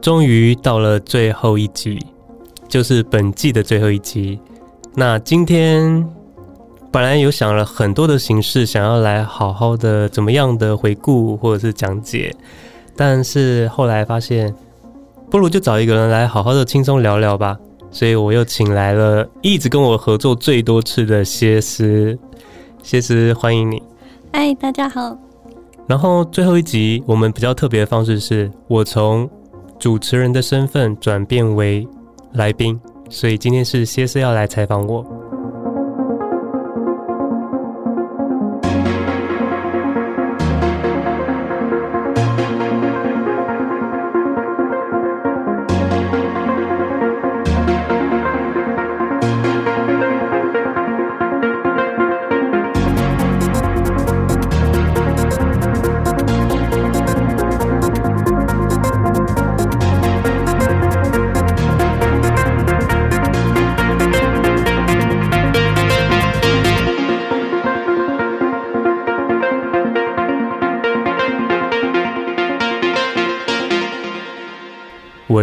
终于到了最后一集，就是本季的最后一集。那今天本来有想了很多的形式，想要来好好的怎么样的回顾或者是讲解，但是后来发现，不如就找一个人来好好的轻松聊聊吧。所以我又请来了一直跟我合作最多次的歇思，歇思欢迎你。嗨，大家好。然后最后一集我们比较特别的方式是，我从主持人的身份转变为来宾，所以今天是歇斯要来采访我。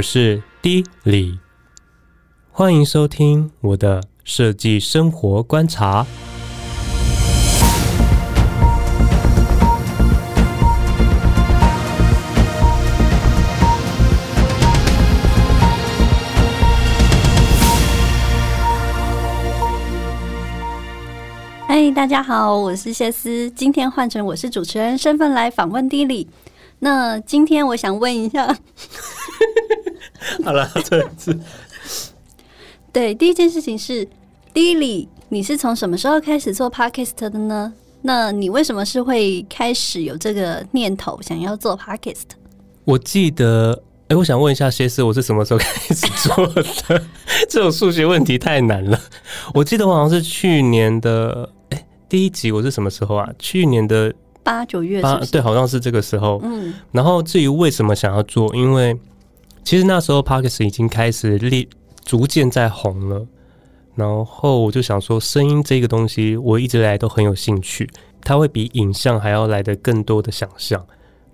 是 D 李，欢迎收听我的设计生活观察。嗨，大家好，我是谢思，今天换成我是主持人身份来访问 D 李。那今天我想问一下。好了，这次对，第一件事情是，D 李，你是从什么时候开始做 Podcast 的呢？那你为什么是会开始有这个念头想要做 Podcast？我记得，哎、欸，我想问一下歇思，我是什么时候开始做的？这种数学问题太难了。我记得我好像是去年的，哎、欸，第一集我是什么时候啊？去年的八九月是是，对，好像是这个时候。嗯，然后至于为什么想要做，因为。其实那时候 Podcast 已经开始立，逐渐在红了。然后我就想说，声音这个东西，我一直来都很有兴趣。它会比影像还要来的更多的想象，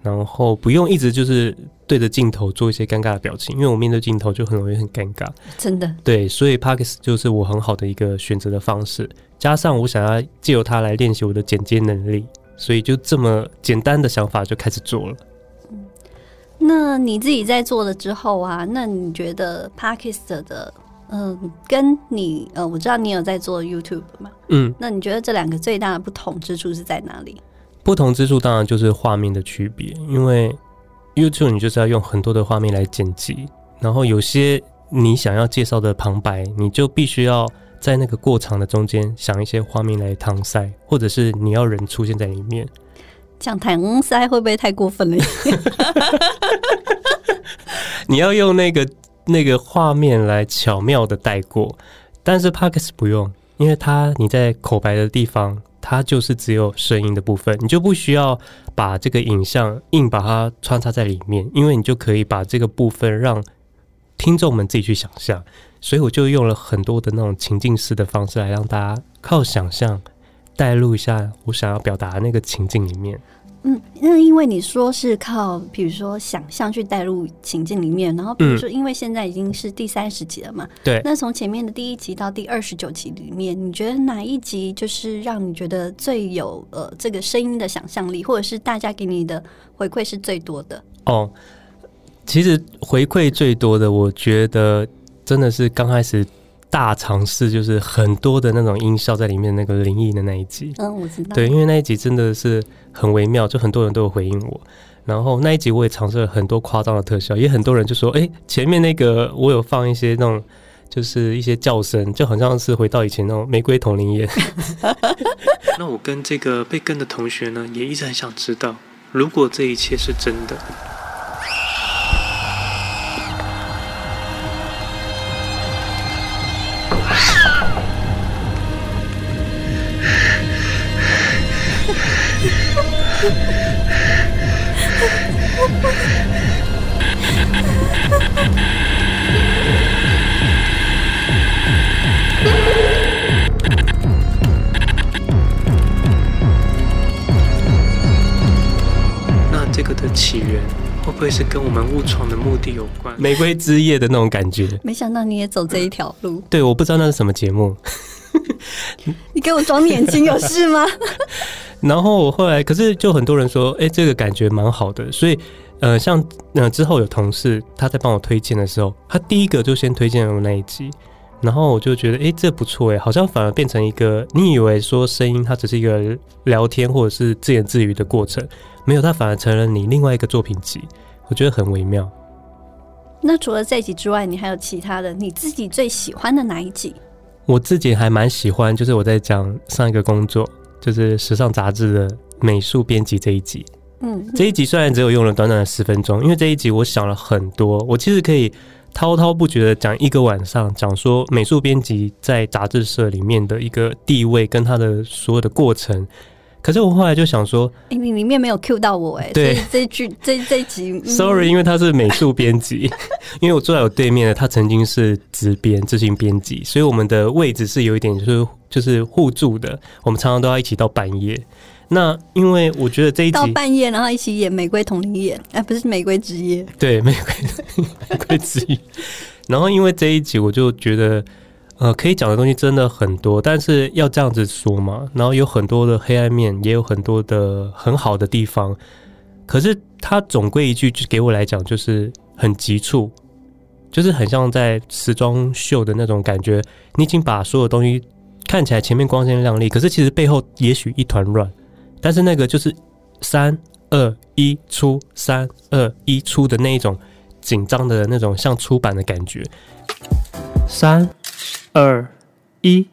然后不用一直就是对着镜头做一些尴尬的表情，因为我面对镜头就很容易很尴尬。真的。对，所以 Podcast 就是我很好的一个选择的方式。加上我想要借由它来练习我的剪接能力，所以就这么简单的想法就开始做了。那你自己在做了之后啊，那你觉得 Pakist 的，嗯、呃，跟你呃，我知道你有在做 YouTube 嘛，嗯，那你觉得这两个最大的不同之处是在哪里？不同之处当然就是画面的区别，因为 YouTube 你就是要用很多的画面来剪辑，然后有些你想要介绍的旁白，你就必须要在那个过场的中间想一些画面来搪塞，或者是你要人出现在里面。讲搪塞会不会太过分了？你要用那个那个画面来巧妙的带过，但是 Parks 不用，因为它你在口白的地方，它就是只有声音的部分，你就不需要把这个影像硬把它穿插在里面，因为你就可以把这个部分让听众们自己去想象。所以我就用了很多的那种情境式的方式来让大家靠想象。带入一下我想要表达的那个情境里面。嗯，那因为你说是靠，比如说想象去带入情境里面，然后比如说，因为现在已经是第三十集了嘛，对、嗯。那从前面的第一集到第二十九集里面，你觉得哪一集就是让你觉得最有呃这个声音的想象力，或者是大家给你的回馈是最多的？哦，其实回馈最多的，我觉得真的是刚开始。大尝试就是很多的那种音效在里面，那个灵异的那一集，嗯，我知道，对，因为那一集真的是很微妙，就很多人都有回应我。然后那一集我也尝试了很多夸张的特效，也很多人就说：“哎，前面那个我有放一些那种，就是一些叫声，就好像是回到以前那种玫瑰瞳铃眼。”那我跟这个被跟的同学呢，也一直很想知道，如果这一切是真的。那这个的起源会不会是跟我们误闯的目的有关？玫瑰之夜的那种感觉。没想到你也走这一条路。对，我不知道那是什么节目。你给我装眼睛有事吗？然后我后来，可是就很多人说，哎，这个感觉蛮好的。所以，呃，像呃之后有同事他在帮我推荐的时候，他第一个就先推荐了我那一集。然后我就觉得，哎，这不错哎，好像反而变成一个，你以为说声音它只是一个聊天或者是自言自语的过程，没有，它反而成了你另外一个作品集，我觉得很微妙。那除了这一集之外，你还有其他的你自己最喜欢的哪一集？我自己还蛮喜欢，就是我在讲上一个工作，就是时尚杂志的美术编辑这一集。嗯，这一集虽然只有用了短短的十分钟，因为这一集我想了很多，我其实可以。滔滔不绝的讲一个晚上，讲说美术编辑在杂志社里面的一个地位跟他的所有的过程。可是我后来就想说，欸、你里面没有 cue 到我哎、欸，对，这一句这这一集、嗯、，sorry，因为他是美术编辑，因为我坐在我对面的他曾经是执编执行编辑，所以我们的位置是有一点就是就是互助的，我们常常都要一起到半夜。那因为我觉得这一集到半夜，然后一起演《玫瑰瞳铃眼》，哎，不是《玫瑰之夜》，对，《玫瑰 玫瑰之夜》。然后因为这一集，我就觉得，呃，可以讲的东西真的很多，但是要这样子说嘛，然后有很多的黑暗面，也有很多的很好的地方。可是它总归一句，就给我来讲，就是很急促，就是很像在时装秀的那种感觉。你已经把所有东西看起来前面光鲜亮丽，可是其实背后也许一团乱。但是那个就是三二一出，三二一出的那一种紧张的那种像出版的感觉。三二一，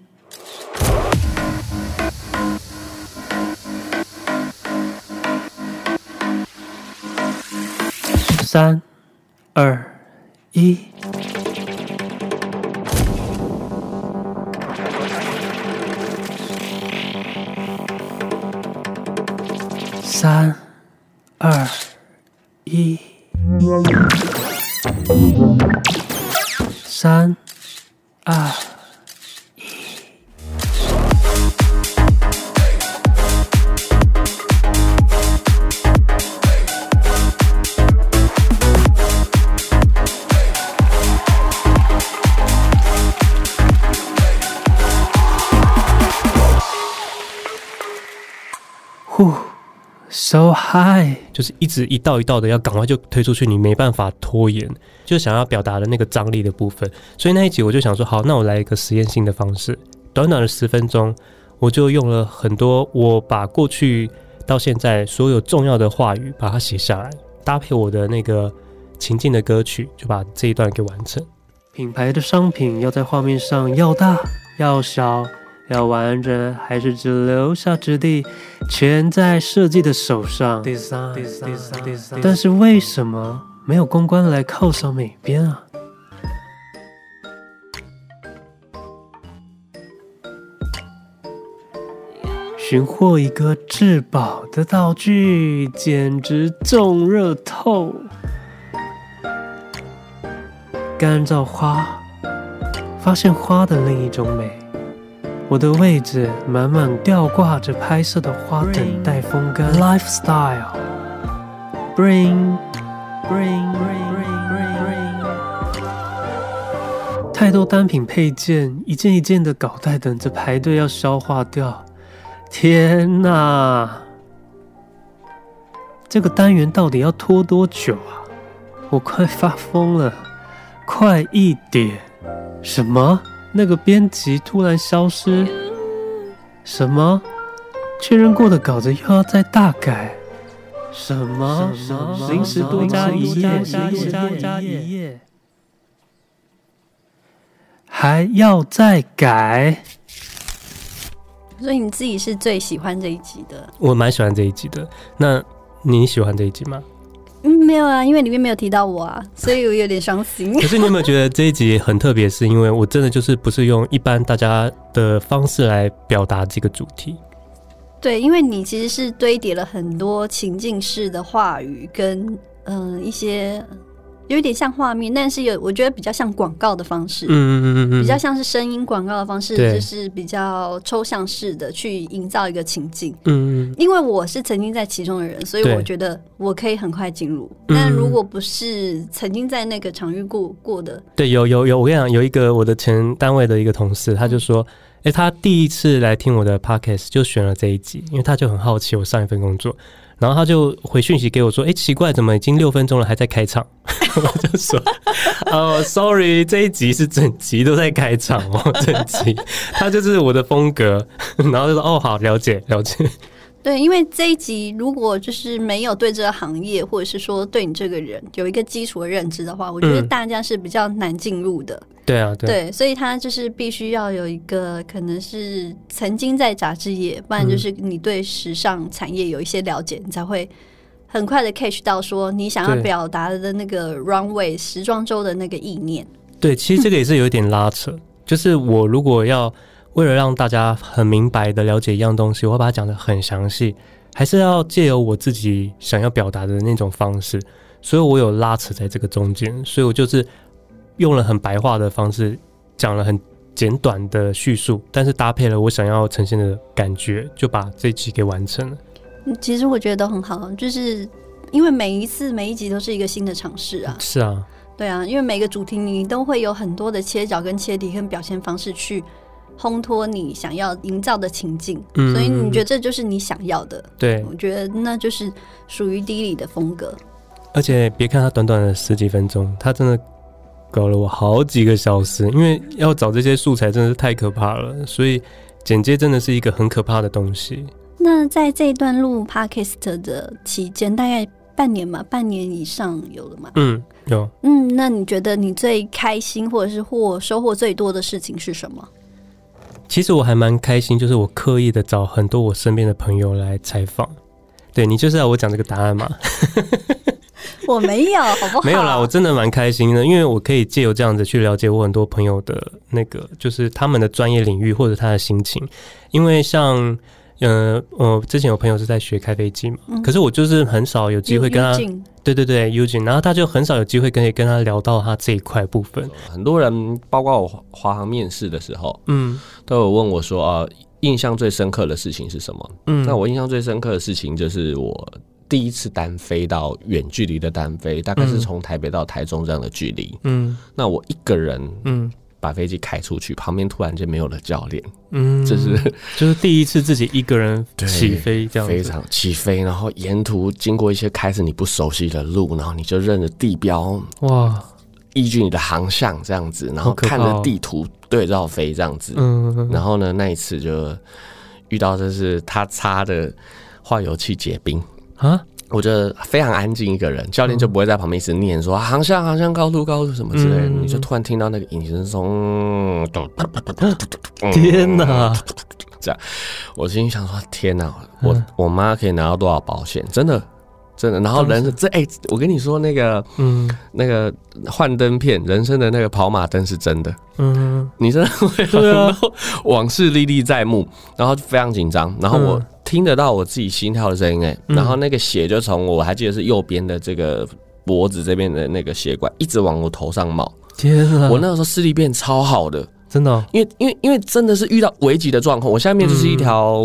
三二一。三、二、一，三、二、So high，就是一直一道一道的要赶快就推出去，你没办法拖延，就想要表达的那个张力的部分。所以那一集我就想说，好，那我来一个实验性的方式，短短的十分钟，我就用了很多，我把过去到现在所有重要的话语把它写下来，搭配我的那个情境的歌曲，就把这一段给完成。品牌的商品要在画面上要大要小。要完整还是只留下质地，全在设计的手上。但是为什么没有公关来靠上美编啊？寻获一个至宝的道具，简直中热透。干燥花，发现花的另一种美。我的位置满满吊挂着拍摄的花，等待风干。Lifestyle，bring，bring，bring，bring，bring。太多单品配件，一件一件的搞在等着排队要消化掉。天哪，这个单元到底要拖多久啊？我快发疯了！快一点！什么？那个编辑突然消失，什么？确认过的稿子又要再大改，什么？临时多加一页，临时多加一页，还要再改。所以你自己是最喜欢这一集的？我蛮喜欢这一集的。那你喜欢这一集吗？嗯，没有啊，因为里面没有提到我啊，所以我有点伤心。可是你有没有觉得这一集很特别？是因为我真的就是不是用一般大家的方式来表达这个主题。对，因为你其实是堆叠了很多情境式的话语跟嗯、呃、一些有一点像画面，但是有我觉得比较像广告的方式，嗯嗯嗯嗯，比较像是声音广告的方式，就是比较抽象式的去营造一个情境。嗯嗯，因为我是曾经在其中的人，所以我觉得我可以很快进入。但如果不是曾经在那个场域过过的，对，有有有，我跟你讲，有一个我的前单位的一个同事，他就说，哎、欸，他第一次来听我的 podcast 就选了这一集，因为他就很好奇我上一份工作。然后他就回讯息给我说：“哎，奇怪，怎么已经六分钟了还在开场？” 我就说：“哦，sorry，这一集是整集都在开场哦，整集。”他就是我的风格。然后就说：“哦，好，了解，了解。”对，因为这一集如果就是没有对这个行业，或者是说对你这个人有一个基础的认知的话，我觉得大家是比较难进入的。嗯对啊，对，对，所以他就是必须要有一个可能是曾经在杂志业，不然就是你对时尚产业有一些了解，你才会很快的 catch 到说你想要表达的那个 runway 时装周的那个意念。对，其实这个也是有一点拉扯，就是我如果要为了让大家很明白的了解一样东西，我会把它讲的很详细，还是要借由我自己想要表达的那种方式，所以我有拉扯在这个中间，所以我就是。用了很白话的方式讲了很简短的叙述，但是搭配了我想要呈现的感觉，就把这集给完成了。其实我觉得都很好，就是因为每一次每一集都是一个新的尝试啊。是啊，对啊，因为每个主题你都会有很多的切角跟切题跟表现方式去烘托你想要营造的情境，嗯，所以你觉得这就是你想要的。对，我觉得那就是属于低里的风格。而且别看它短短的十几分钟，它真的。搞了我好几个小时，因为要找这些素材真的是太可怕了，所以剪接真的是一个很可怕的东西。那在这一段录 Podcast 的期间，大概半年嘛，半年以上有了吗？嗯，有。嗯，那你觉得你最开心或者是获收获最多的事情是什么？其实我还蛮开心，就是我刻意的找很多我身边的朋友来采访。对，你就是要我讲这个答案嘛？我没有，好不好？没有啦，我真的蛮开心的，因为我可以借由这样子去了解我很多朋友的那个，就是他们的专业领域或者他的心情。因为像，呃，我之前有朋友是在学开飞机嘛，嗯、可是我就是很少有机会跟他，对对对，Eugene，然后他就很少有机会可以跟他聊到他这一块部分。很多人，包括我华航面试的时候，嗯，都有问我说啊，印象最深刻的事情是什么？嗯，那我印象最深刻的事情就是我。第一次单飞到远距离的单飞，大概是从台北到台中这样的距离。嗯，那我一个人，嗯，把飞机开出去，旁边突然间没有了教练。嗯，就是就是第一次自己一个人 起飞，这样非常起飞，然后沿途经过一些开始你不熟悉的路，然后你就认着地标，哇，依据你的航向这样子，然后看着地图对照飞这样子。嗯，然后呢，那一次就遇到就是他擦的化油器结冰。啊，我觉得非常安静一个人，教练就不会在旁边一直念说航向航向高度高度什么之类的，嗯、你就突然听到那个引擎声，天哪！这样，我心里想说：天哪，我我妈可以拿到多少保险？真的。真的，然后人这哎、欸，我跟你说那个，嗯，那个幻灯片，人生的那个跑马灯是真的，嗯，你真的会往事历历在目，然后非常紧张，然后我听得到我自己心跳的声音，哎，然后那个血就从我还记得是右边的这个脖子这边的那个血管一直往我头上冒，天啊，我那个时候视力变超好的。真的、哦，因为因为因为真的是遇到危急的状况，我下面就是一条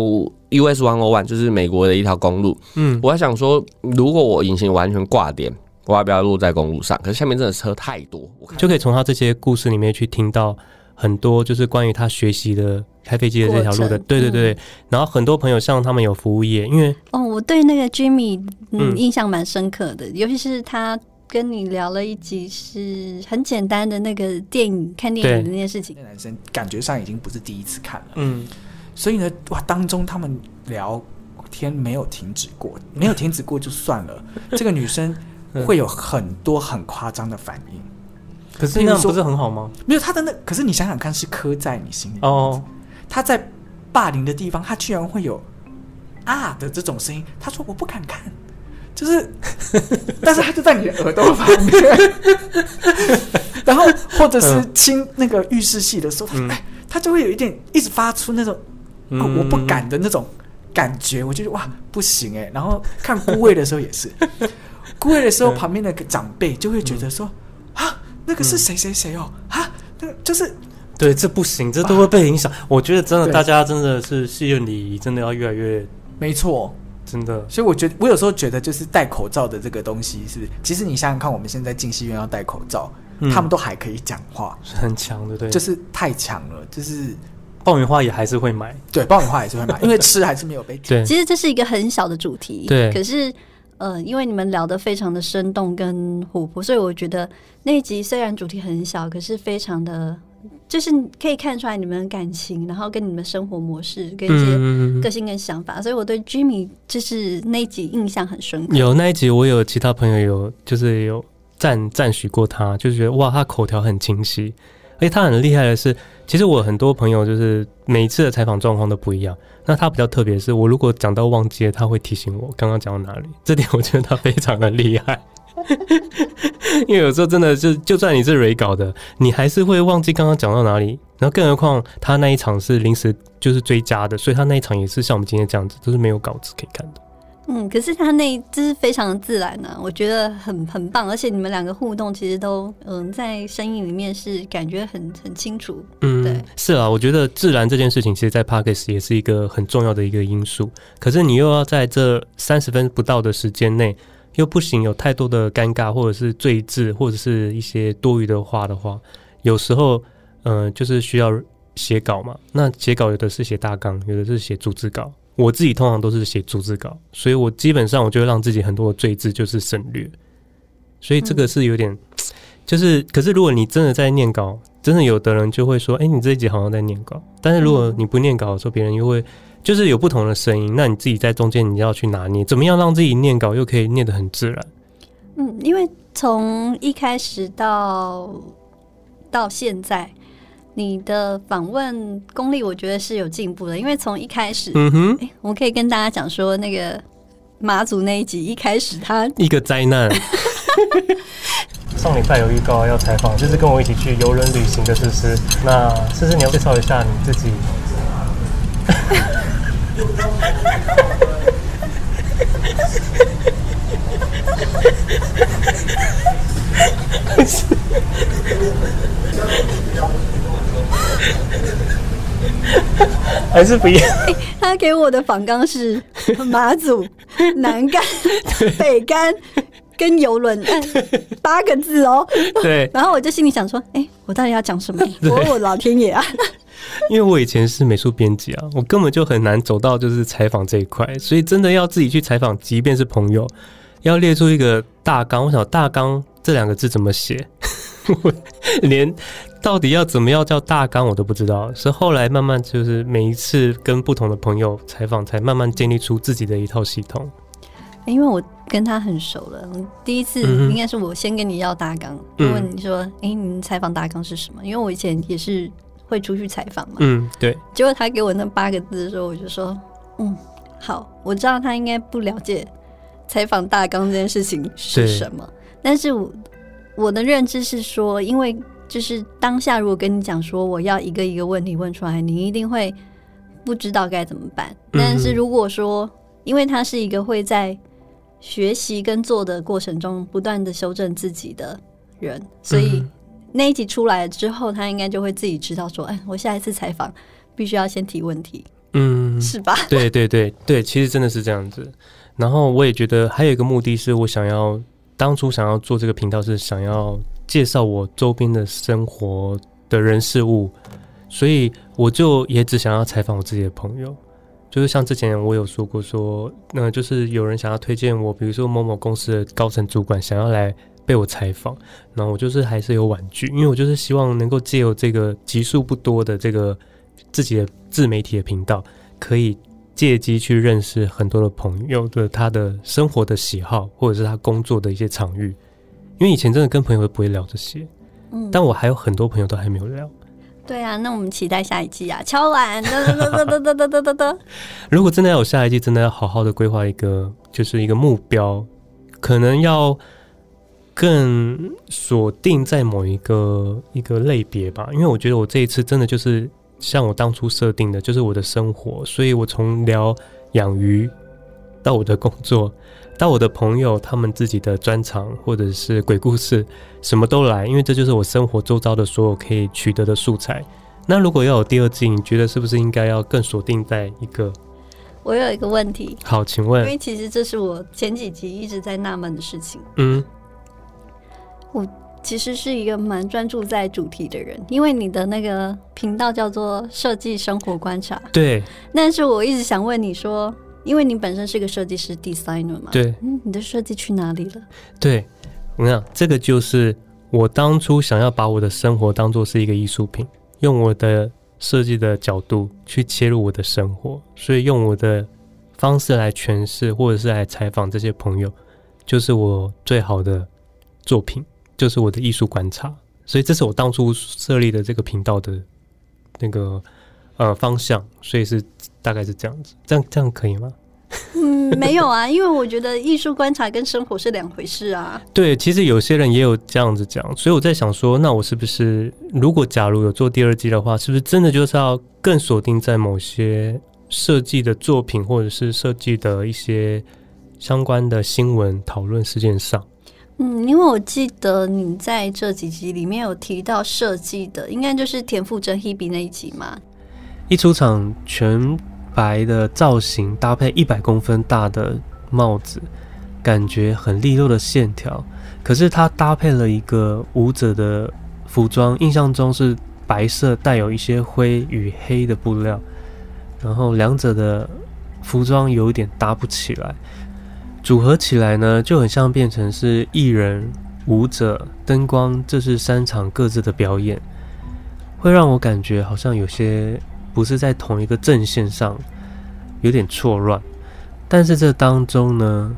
US One O One，就是美国的一条公路。嗯，我还想说，如果我引擎完全挂点，我要不要落在公路上？可是下面真的车太多，我看就可以从他这些故事里面去听到很多，就是关于他学习的开飞机的这条路的。程对对对，然后很多朋友像他们有服务业，因为哦，我对那个 Jimmy 嗯印象蛮深刻的，嗯、尤其是他。跟你聊了一集是很简单的那个电影，看电影的那件事情。那男生感觉上已经不是第一次看了，嗯，所以呢，哇，当中他们聊天没有停止过，没有停止过就算了。这个女生会有很多很夸张的反应，可是那样不是很好吗？没有他的那，可是你想想看，是刻在你心里哦。他在霸凌的地方，他居然会有啊的这种声音。他说：“我不敢看。”就是，但是他就在你的耳朵旁边，然后或者是亲那个浴室戏的时候，他哎，他就会有一点一直发出那种我不敢的那种感觉，我觉得哇不行哎。然后看孤位的时候也是，孤位的时候，旁边的长辈就会觉得说：“啊，那个是谁谁谁哦，哈，那个就是……对，这不行，这都会被影响。我觉得真的，大家真的是戏院礼仪真的要越来越没错，真的。所以我觉得，我有时候觉得，就是戴口罩的这个东西，是不是？其实你想想看，我们现在进戏院要戴口罩，他们都还可以讲话，很强的，对，就是太强了，就是。”爆米花也还是会买，对，爆米花也是会买，因为吃还是没有被对。其实这是一个很小的主题，对。可是，呃，因为你们聊得非常的生动跟活泼，所以我觉得那一集虽然主题很小，可是非常的，就是可以看出来你们的感情，然后跟你们生活模式跟一些个性跟想法，嗯、所以我对 Jimmy 就是那一集印象很深刻。有那一集，我有其他朋友有就是有赞赞许过他，就是觉得哇，他口条很清晰。而且他很厉害的是，其实我很多朋友就是每一次的采访状况都不一样。那他比较特别是，我如果讲到忘记了，他会提醒我刚刚讲到哪里。这点我觉得他非常的厉害。因为有时候真的就就算你是 re 稿的，你还是会忘记刚刚讲到哪里。然后更何况他那一场是临时就是追加的，所以他那一场也是像我们今天这样子，都是没有稿子可以看的。嗯，可是他那就是非常的自然呢、啊，我觉得很很棒，而且你们两个互动其实都嗯在声音里面是感觉很很清楚。嗯，对，是啊，我觉得自然这件事情，其实，在 Podcast 也是一个很重要的一个因素。可是你又要在这三十分不到的时间内，又不行有太多的尴尬，或者是赘字，或者是一些多余的话的话，有时候嗯、呃，就是需要写稿嘛。那写稿有的是写大纲，有的是写逐字稿。我自己通常都是写逐字稿，所以我基本上我就会让自己很多的赘字就是省略，所以这个是有点，就是可是如果你真的在念稿，真的有的人就会说，哎，你这一集好像在念稿，但是如果你不念稿的时候，别人又会就是有不同的声音，那你自己在中间你要去拿捏，怎么样让自己念稿又可以念得很自然？嗯，因为从一开始到到现在。你的访问功力，我觉得是有进步的，因为从一开始，嗯哼，欸、我可以跟大家讲说，那个马祖那一集一开始，他一个灾难。上礼拜有预告要采访，就是跟我一起去游轮旅行的诗诗。那诗诗，你要介绍一下你自己。还是不一样、欸。他给我的访纲是马祖、南竿、北竿跟游轮，八个字哦。对。然后我就心里想说：“哎、欸，我到底要讲什么？我我老天爷啊！”因为我以前是美术编辑啊，我根本就很难走到就是采访这一块，所以真的要自己去采访，即便是朋友，要列出一个大纲。我想大纲这两个字怎么写？我 连。到底要怎么样叫大纲，我都不知道。是后来慢慢就是每一次跟不同的朋友采访，才慢慢建立出自己的一套系统。因为我跟他很熟了，第一次应该是我先跟你要大纲，问你说：“哎、欸，你采访大纲是什么？”因为我以前也是会出去采访嘛。嗯，对。结果他给我那八个字的时候，我就说：“嗯，好，我知道他应该不了解采访大纲这件事情是什么。”但是我我的认知是说，因为。就是当下，如果跟你讲说我要一个一个问题问出来，你一定会不知道该怎么办。但是如果说，因为他是一个会在学习跟做的过程中不断的修正自己的人，所以那一集出来了之后，他应该就会自己知道说，哎，我下一次采访必须要先提问题，嗯，是吧？对对对对，其实真的是这样子。然后我也觉得还有一个目的是我想要当初想要做这个频道是想要。介绍我周边的生活的人事物，所以我就也只想要采访我自己的朋友，就是像之前我有说过说，那就是有人想要推荐我，比如说某某公司的高层主管想要来被我采访，然后我就是还是有婉拒，因为我就是希望能够借由这个集数不多的这个自己的自媒体的频道，可以借机去认识很多的朋友的他的生活的喜好或者是他工作的一些场域。因为以前真的跟朋友都不会聊这些但我还有很多朋友都还没有聊。对啊那我们期待下一季啊。敲完 如果真的要有下一季真的要好好的规划一个就是一个目标可能要更锁定在某一个一个类别吧。因为我觉得我这一次真的就是像我当初设定的，就是我的生活，所以我从聊养鱼。到我的工作，到我的朋友他们自己的专长或者是鬼故事，什么都来，因为这就是我生活周遭的所有可以取得的素材。那如果要有第二季，你觉得是不是应该要更锁定在一个？我有一个问题，好，请问，因为其实这是我前几集一直在纳闷的事情。嗯，我其实是一个蛮专注在主题的人，因为你的那个频道叫做“设计生活观察”，对。但是我一直想问你说，因为你本身是个设计师 designer 嘛，对，嗯，你的设计去哪里了？对，我想这个就是我当初想要把我的生活当做是一个艺术品，用我的。设计的角度去切入我的生活，所以用我的方式来诠释，或者是来采访这些朋友，就是我最好的作品，就是我的艺术观察。所以这是我当初设立的这个频道的那个呃方向，所以是大概是这样子，这样这样可以吗？嗯，没有啊，因为我觉得艺术观察跟生活是两回事啊。对，其实有些人也有这样子讲，所以我在想说，那我是不是如果假如有做第二季的话，是不是真的就是要更锁定在某些设计的作品，或者是设计的一些相关的新闻讨论事件上？嗯，因为我记得你在这几集里面有提到设计的，应该就是田馥甄 Hebe 那一集嘛。一出场全。白的造型搭配一百公分大的帽子，感觉很利落的线条。可是它搭配了一个舞者的服装，印象中是白色带有一些灰与黑的布料，然后两者的服装有一点搭不起来，组合起来呢就很像变成是艺人、舞者、灯光，这是三场各自的表演，会让我感觉好像有些。不是在同一个阵线上，有点错乱。但是这当中呢，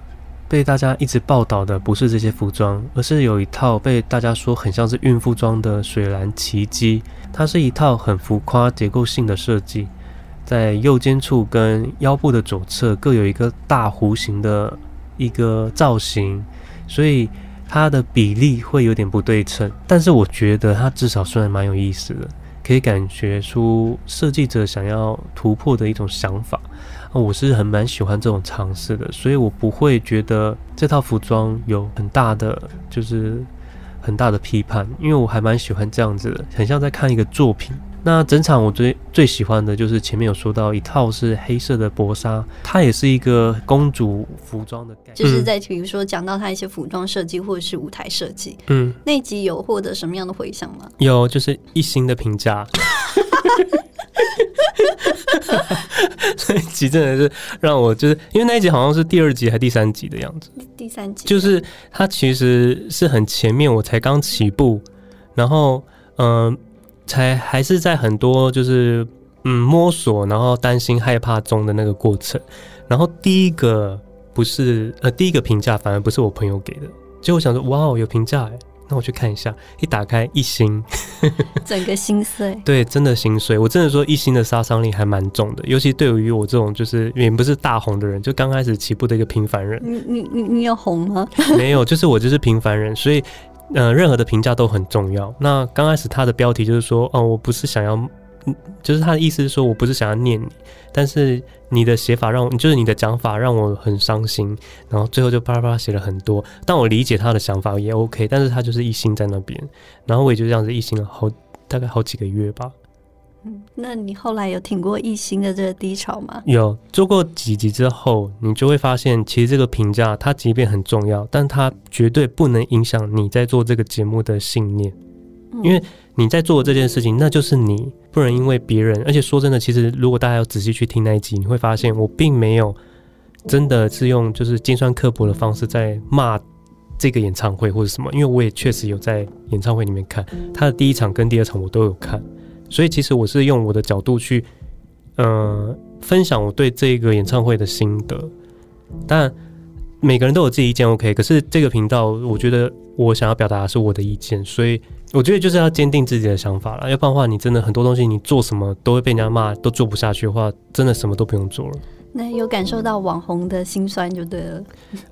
被大家一直报道的不是这些服装，而是有一套被大家说很像是孕妇装的水蓝奇迹。它是一套很浮夸结构性的设计，在右肩处跟腰部的左侧各有一个大弧形的一个造型，所以它的比例会有点不对称。但是我觉得它至少算蛮有意思的。可以感觉出设计者想要突破的一种想法，我是很蛮喜欢这种尝试的，所以我不会觉得这套服装有很大的就是很大的批判，因为我还蛮喜欢这样子的，很像在看一个作品。那整场我最最喜欢的就是前面有说到一套是黑色的薄纱，它也是一个公主服装的概念，就是在比如说讲到它一些服装设计或者是舞台设计，嗯，那集有获得什么样的回响吗？有，就是一星的评价。那一集真的是让我就是因为那一集好像是第二集还是第三集的样子，第三集就是它其实是很前面，我才刚起步，然后嗯。呃才还是在很多就是嗯摸索，然后担心害怕中的那个过程。然后第一个不是呃第一个评价反而不是我朋友给的，结果我想说哇哦有评价哎，那我去看一下，一打开一星，整个心碎。对，真的心碎。我真的说一星的杀伤力还蛮重的，尤其对于我这种就是也不是大红的人，就刚开始起步的一个平凡人。你你你你有红吗？没有，就是我就是平凡人，所以。呃，任何的评价都很重要。那刚开始他的标题就是说，哦，我不是想要，就是他的意思是说我不是想要念你，但是你的写法让我，就是你的讲法让我很伤心。然后最后就啪啪啪写了很多，但我理解他的想法也 OK，但是他就是一心在那边，然后我也就这样子一心了好大概好几个月吧。那你后来有挺过一星的这个低潮吗？有做过几集之后，你就会发现，其实这个评价它即便很重要，但它绝对不能影响你在做这个节目的信念，因为你在做这件事情，那就是你，不能因为别人。而且说真的，其实如果大家要仔细去听那一集，你会发现我并没有真的是用就是尖酸刻薄的方式在骂这个演唱会或者什么，因为我也确实有在演唱会里面看他的第一场跟第二场，我都有看。所以其实我是用我的角度去，呃，分享我对这个演唱会的心得。但每个人都有自己意见，OK。可是这个频道，我觉得我想要表达的是我的意见，所以我觉得就是要坚定自己的想法了。要不然的话，你真的很多东西你做什么都会被人家骂，都做不下去的话，真的什么都不用做了。那有感受到网红的辛酸就对了。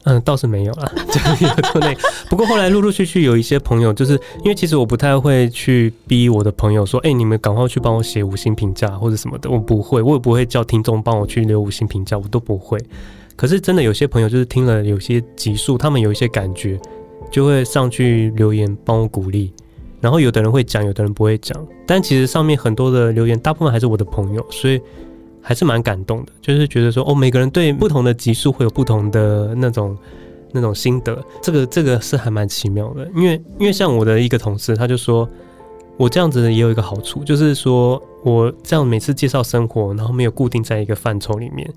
嗯，倒是没有啊，就那个。不过后来陆陆续续有一些朋友，就是因为其实我不太会去逼我的朋友说，哎、欸，你们赶快去帮我写五星评价或者什么的，我不会，我也不会叫听众帮我去留五星评价，我都不会。可是真的有些朋友就是听了有些集数，他们有一些感觉，就会上去留言帮我鼓励。然后有的人会讲，有的人不会讲。但其实上面很多的留言，大部分还是我的朋友，所以还是蛮感动的。就是觉得说，哦，每个人对不同的集数会有不同的那种那种心得，这个这个是还蛮奇妙的。因为因为像我的一个同事，他就说。我这样子也有一个好处，就是说我这样每次介绍生活，然后没有固定在一个范畴里面，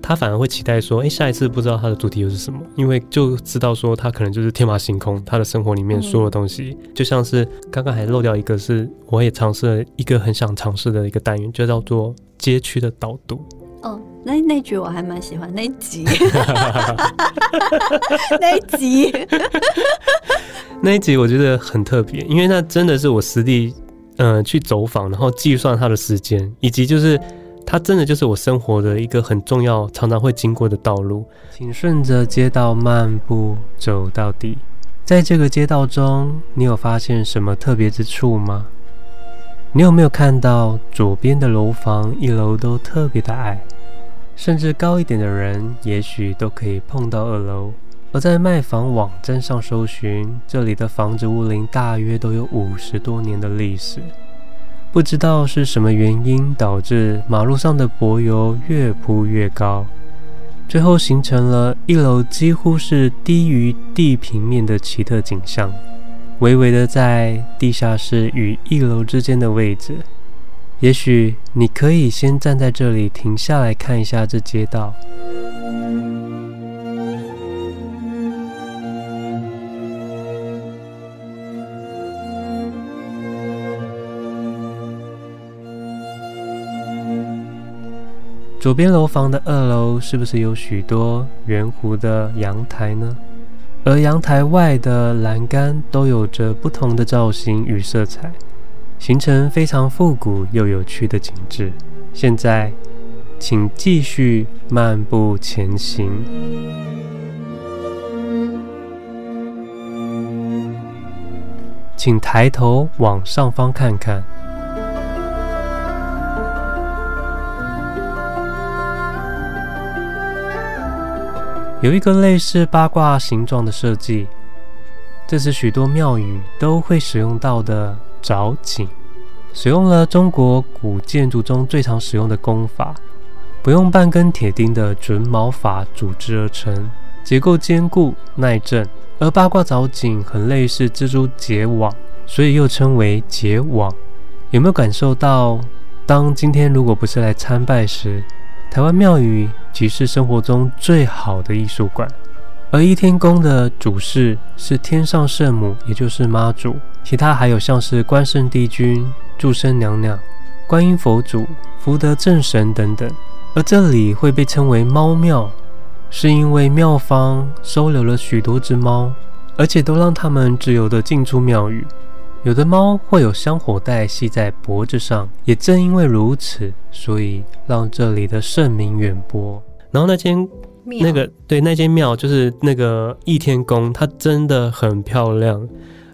他反而会期待说，哎，下一次不知道他的主题又是什么，因为就知道说他可能就是天马行空，他的生活里面所有东西，就像是刚刚还漏掉一个，是我也尝试了一个很想尝试的一个单元，就叫做街区的导读。哦，那那句我还蛮喜欢，那一集，那一集。那一集我觉得很特别，因为那真的是我实地，嗯、呃，去走访，然后计算它的时间，以及就是它真的就是我生活的一个很重要、常常会经过的道路。请顺着街道漫步走到底，在这个街道中，你有发现什么特别之处吗？你有没有看到左边的楼房一楼都特别的矮，甚至高一点的人也许都可以碰到二楼？而在卖房网站上搜寻，这里的房子屋龄大约都有五十多年的历史。不知道是什么原因导致马路上的柏油越铺越高，最后形成了一楼几乎是低于地平面的奇特景象，微微的在地下室与一楼之间的位置。也许你可以先站在这里停下来看一下这街道。左边楼房的二楼是不是有许多圆弧的阳台呢？而阳台外的栏杆都有着不同的造型与色彩，形成非常复古又有趣的景致。现在，请继续漫步前行，请抬头往上方看看。有一个类似八卦形状的设计，这是许多庙宇都会使用到的藻井，使用了中国古建筑中最常使用的工法，不用半根铁钉的准卯法组织而成，结构坚固耐震。而八卦藻井很类似蜘蛛结网，所以又称为结网。有没有感受到，当今天如果不是来参拜时，台湾庙宇即是生活中最好的艺术馆，而一天宫的主事是天上圣母，也就是妈祖，其他还有像是关圣帝君、注生娘娘、观音佛祖、福德正神等等。而这里会被称为猫庙，是因为庙方收留了许多只猫，而且都让它们自由地进出庙宇。有的猫会有香火袋系在脖子上，也正因为如此，所以让这里的盛名远播。然后那间那个对那间庙就是那个义天宫，它真的很漂亮。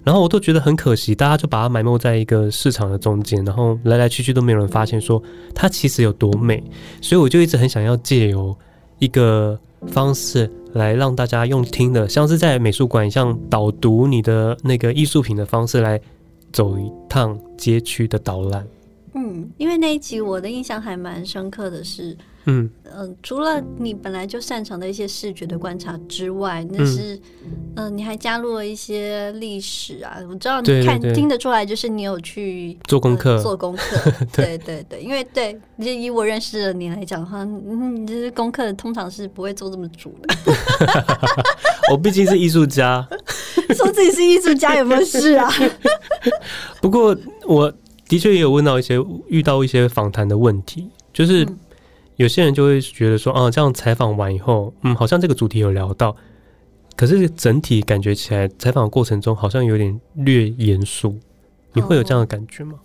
然后我都觉得很可惜，大家就把它埋没在一个市场的中间，然后来来去去都没有人发现说它其实有多美。所以我就一直很想要借由一个方式来让大家用听的，像是在美术馆像导读你的那个艺术品的方式来。走一趟街区的导览，嗯，因为那一集我的印象还蛮深刻的是，嗯嗯、呃，除了你本来就擅长的一些视觉的观察之外，那是，嗯、呃，你还加入了一些历史啊。我知道你看听得出来，就是你有去做功课，呃、做功课。对对对，因为对，就以我认识的你来讲的话，嗯，就是功课通常是不会做这么足的。我毕竟是艺术家，说自己是艺术家有没有事啊？不过我的确也有问到一些遇到一些访谈的问题，就是。嗯有些人就会觉得说，啊，这样采访完以后，嗯，好像这个主题有聊到，可是整体感觉起来，采访的过程中好像有点略严肃，你会有这样的感觉吗？哦，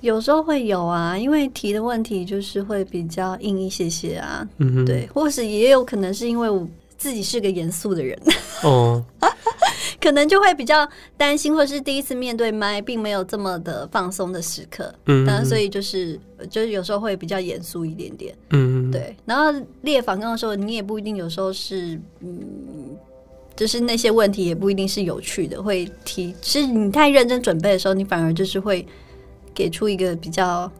有时候会有啊，因为提的问题就是会比较硬一些些啊，嗯，对，或是也有可能是因为我自己是个严肃的人，哦。可能就会比较担心，或是第一次面对麦，并没有这么的放松的时刻。嗯，然，所以就是就是有时候会比较严肃一点点。嗯，嗯，对。然后列访纲的时候，你也不一定有时候是嗯，就是那些问题也不一定是有趣的，会提。其实你太认真准备的时候，你反而就是会给出一个比较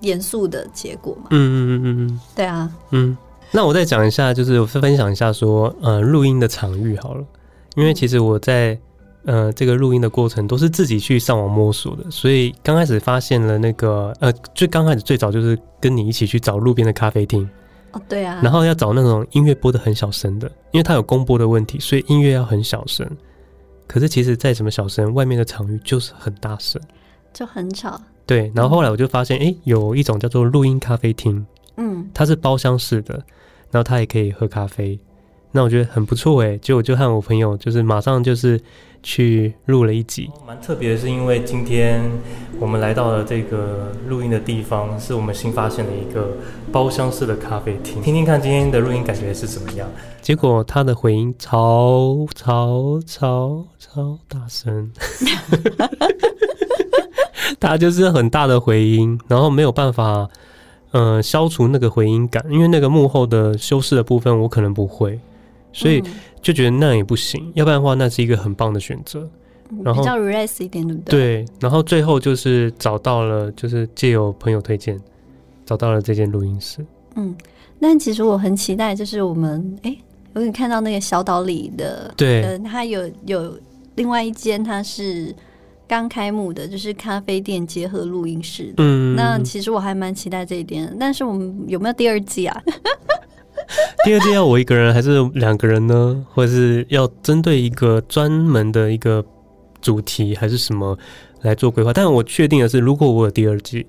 严肃的结果嘛。嗯嗯嗯嗯嗯，对啊，嗯。那我再讲一下，就是我分享一下说，呃，录音的场域好了，因为其实我在呃这个录音的过程都是自己去上网摸索的，所以刚开始发现了那个呃，最刚开始最早就是跟你一起去找路边的咖啡厅，哦，对啊，然后要找那种音乐播的很小声的，因为它有公播的问题，所以音乐要很小声。可是其实再怎么小声，外面的场域就是很大声，就很吵。对，然后后来我就发现，哎、欸，有一种叫做录音咖啡厅。嗯，它是包厢式的，然后它也可以喝咖啡，那我觉得很不错哎。结果就和我朋友就是马上就是去录了一集，蛮特别的是，因为今天我们来到了这个录音的地方，是我们新发现的一个包厢式的咖啡厅，听听看今天的录音感觉是怎么样。结果他的回音超超超超大声，他就是很大的回音，然后没有办法。呃，消除那个回音感，因为那个幕后的修饰的部分我可能不会，所以就觉得那也不行。嗯、要不然的话，那是一个很棒的选择。然后比较 relax 一点，对不对？对。然后最后就是找到了，就是借由朋友推荐，找到了这间录音室。嗯，但其实我很期待，就是我们哎，我有看到那个小岛里的，对，呃、它有有另外一间，它是。刚开幕的，就是咖啡店结合录音室的。嗯，那其实我还蛮期待这一点。但是我们有没有第二季啊？第二季要我一个人还是两个人呢？或者是要针对一个专门的一个主题还是什么来做规划？但我确定的是，如果我有第二季，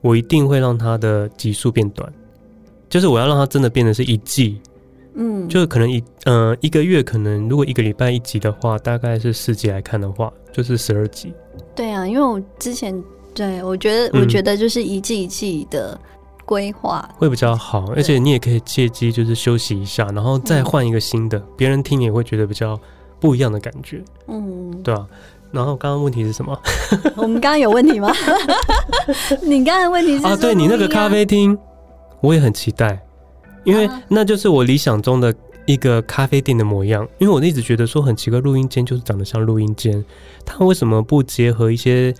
我一定会让它的集数变短，就是我要让它真的变得是一季。嗯，就是可能一嗯、呃、一个月，可能如果一个礼拜一集的话，大概是四集来看的话，就是十二集。对啊，因为我之前对我觉得，我觉得就是一季一季的规划、嗯、会比较好，而且你也可以借机就是休息一下，然后再换一个新的，别、嗯、人听也会觉得比较不一样的感觉。嗯，对啊。然后刚刚问题是什么？我们刚刚有问题吗？你刚刚问题是啊？对，你那个咖啡厅，我也很期待。因为那就是我理想中的一个咖啡店的模样。因为我一直觉得说很奇怪，录音间就是长得像录音间，它为什么不结合一些，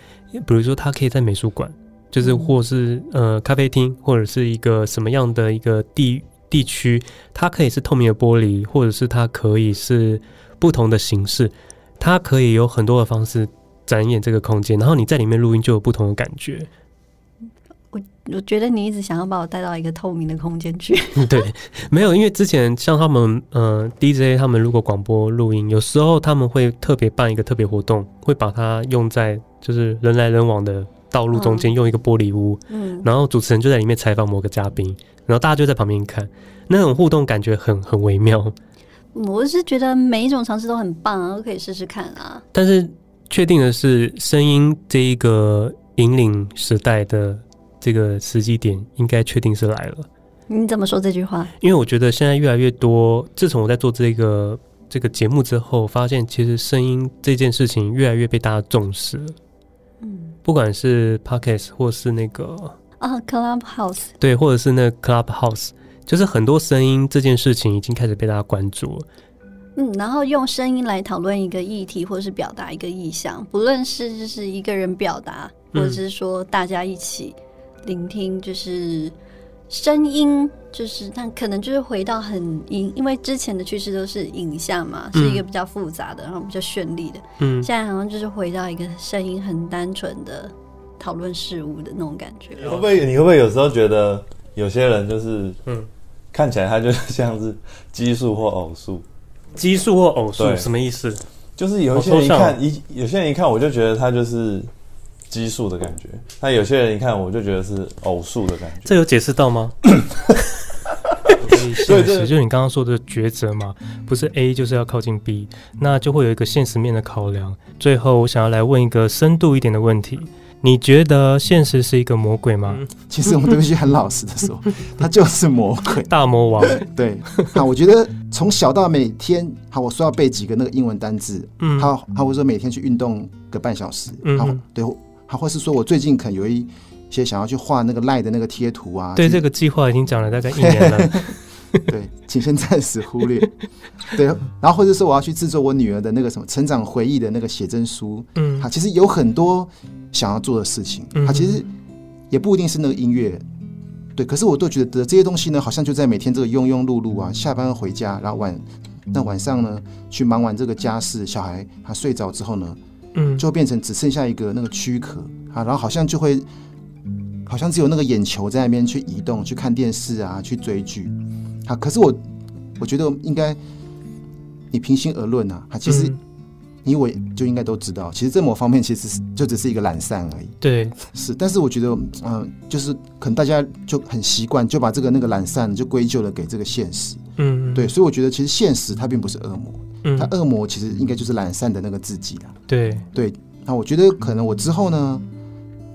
比如说它可以在美术馆，就是或是呃咖啡厅，或者是一个什么样的一个地地区，它可以是透明的玻璃，或者是它可以是不同的形式，它可以有很多的方式展演这个空间，然后你在里面录音就有不同的感觉。我我觉得你一直想要把我带到一个透明的空间去。对，没有，因为之前像他们，呃，DJ 他们如果广播录音，有时候他们会特别办一个特别活动，会把它用在就是人来人往的道路中间，用一个玻璃屋，嗯，然后主持人就在里面采访某个嘉宾，然后大家就在旁边看，那种互动感觉很很微妙。我是觉得每一种尝试都很棒啊，都可以试试看啊。但是确定的是，声音这一个引领时代的。这个时机点应该确定是来了。你怎么说这句话？因为我觉得现在越来越多，自从我在做这个这个节目之后，发现其实声音这件事情越来越被大家重视。嗯，不管是 Podcast 或是那个啊 Clubhouse，对，或者是那个 Clubhouse，就是很多声音这件事情已经开始被大家关注了。嗯，然后用声音来讨论一个议题，或是表达一个意向，不论是就是一个人表达，或者是说大家一起。聆听就是声音，就是但可能就是回到很影，因为之前的趋势都是影像嘛，是一个比较复杂的，然后比较绚丽的。嗯，现在好像就是回到一个声音很单纯的讨论事物的那种感觉。会不会？你会不会有时候觉得有些人就是嗯，看起来他就是像是奇数或偶数？奇数或偶数什么意思？就是有一些人一看一，有些人一看我就觉得他就是。奇数的感觉，那有些人一看我就觉得是偶数的感觉，这有解释到吗？对，就是你刚刚说的抉择嘛，不是 A 就是要靠近 B，那就会有一个现实面的考量。最后，我想要来问一个深度一点的问题：你觉得现实是一个魔鬼吗？其实我们必须很老实的说，他就是魔鬼，大魔王。对，好，我觉得从小到每天，好，我说要背几个那个英文单字，嗯，好，好，或者说每天去运动个半小时，嗯，好，对，好，或是说我最近可能有一些想要去画那个赖的那个贴图啊，对，这个计划已经讲了大概一年了。对，请先暂时忽略。对，然后或者是我要去制作我女儿的那个什么成长回忆的那个写真书。嗯，好，其实有很多想要做的事情。嗯，它其实也不一定是那个音乐。对，可是我都觉得这些东西呢，好像就在每天这个庸庸碌碌啊，下班回家，然后晚那晚上呢，去忙完这个家事，小孩他睡着之后呢，嗯，就会变成只剩下一个那个躯壳啊，然后好像就会好像只有那个眼球在那边去移动，去看电视啊，去追剧。啊，可是我，我觉得应该，你平心而论啊，其实你我就应该都知道，其实这某方面其实是就只是一个懒散而已。对，是，但是我觉得，嗯、呃，就是可能大家就很习惯，就把这个那个懒散就归咎了给这个现实。嗯，对，所以我觉得其实现实它并不是恶魔，嗯，它恶魔其实应该就是懒散的那个自己啦。对，对，那我觉得可能我之后呢，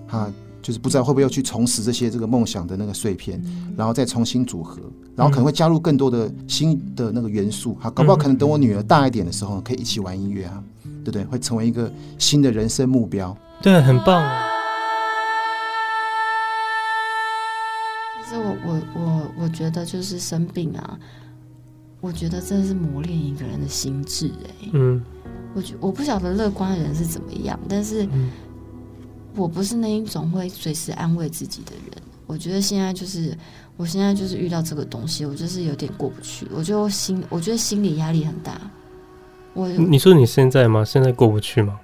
啊。就是不知道会不会要去重拾这些这个梦想的那个碎片，然后再重新组合，然后可能会加入更多的新的那个元素。好，搞不好可能等我女儿大一点的时候，可以一起玩音乐啊，对不对？会成为一个新的人生目标。对，很棒。其实我我我我觉得就是生病啊，我觉得真的是磨练一个人的心智哎。嗯，我觉我不晓得乐观的人是怎么样，但是。我不是那一种会随时安慰自己的人。我觉得现在就是，我现在就是遇到这个东西，我就是有点过不去。我就心，我觉得心理压力很大。我你说你现在吗？现在过不去吗？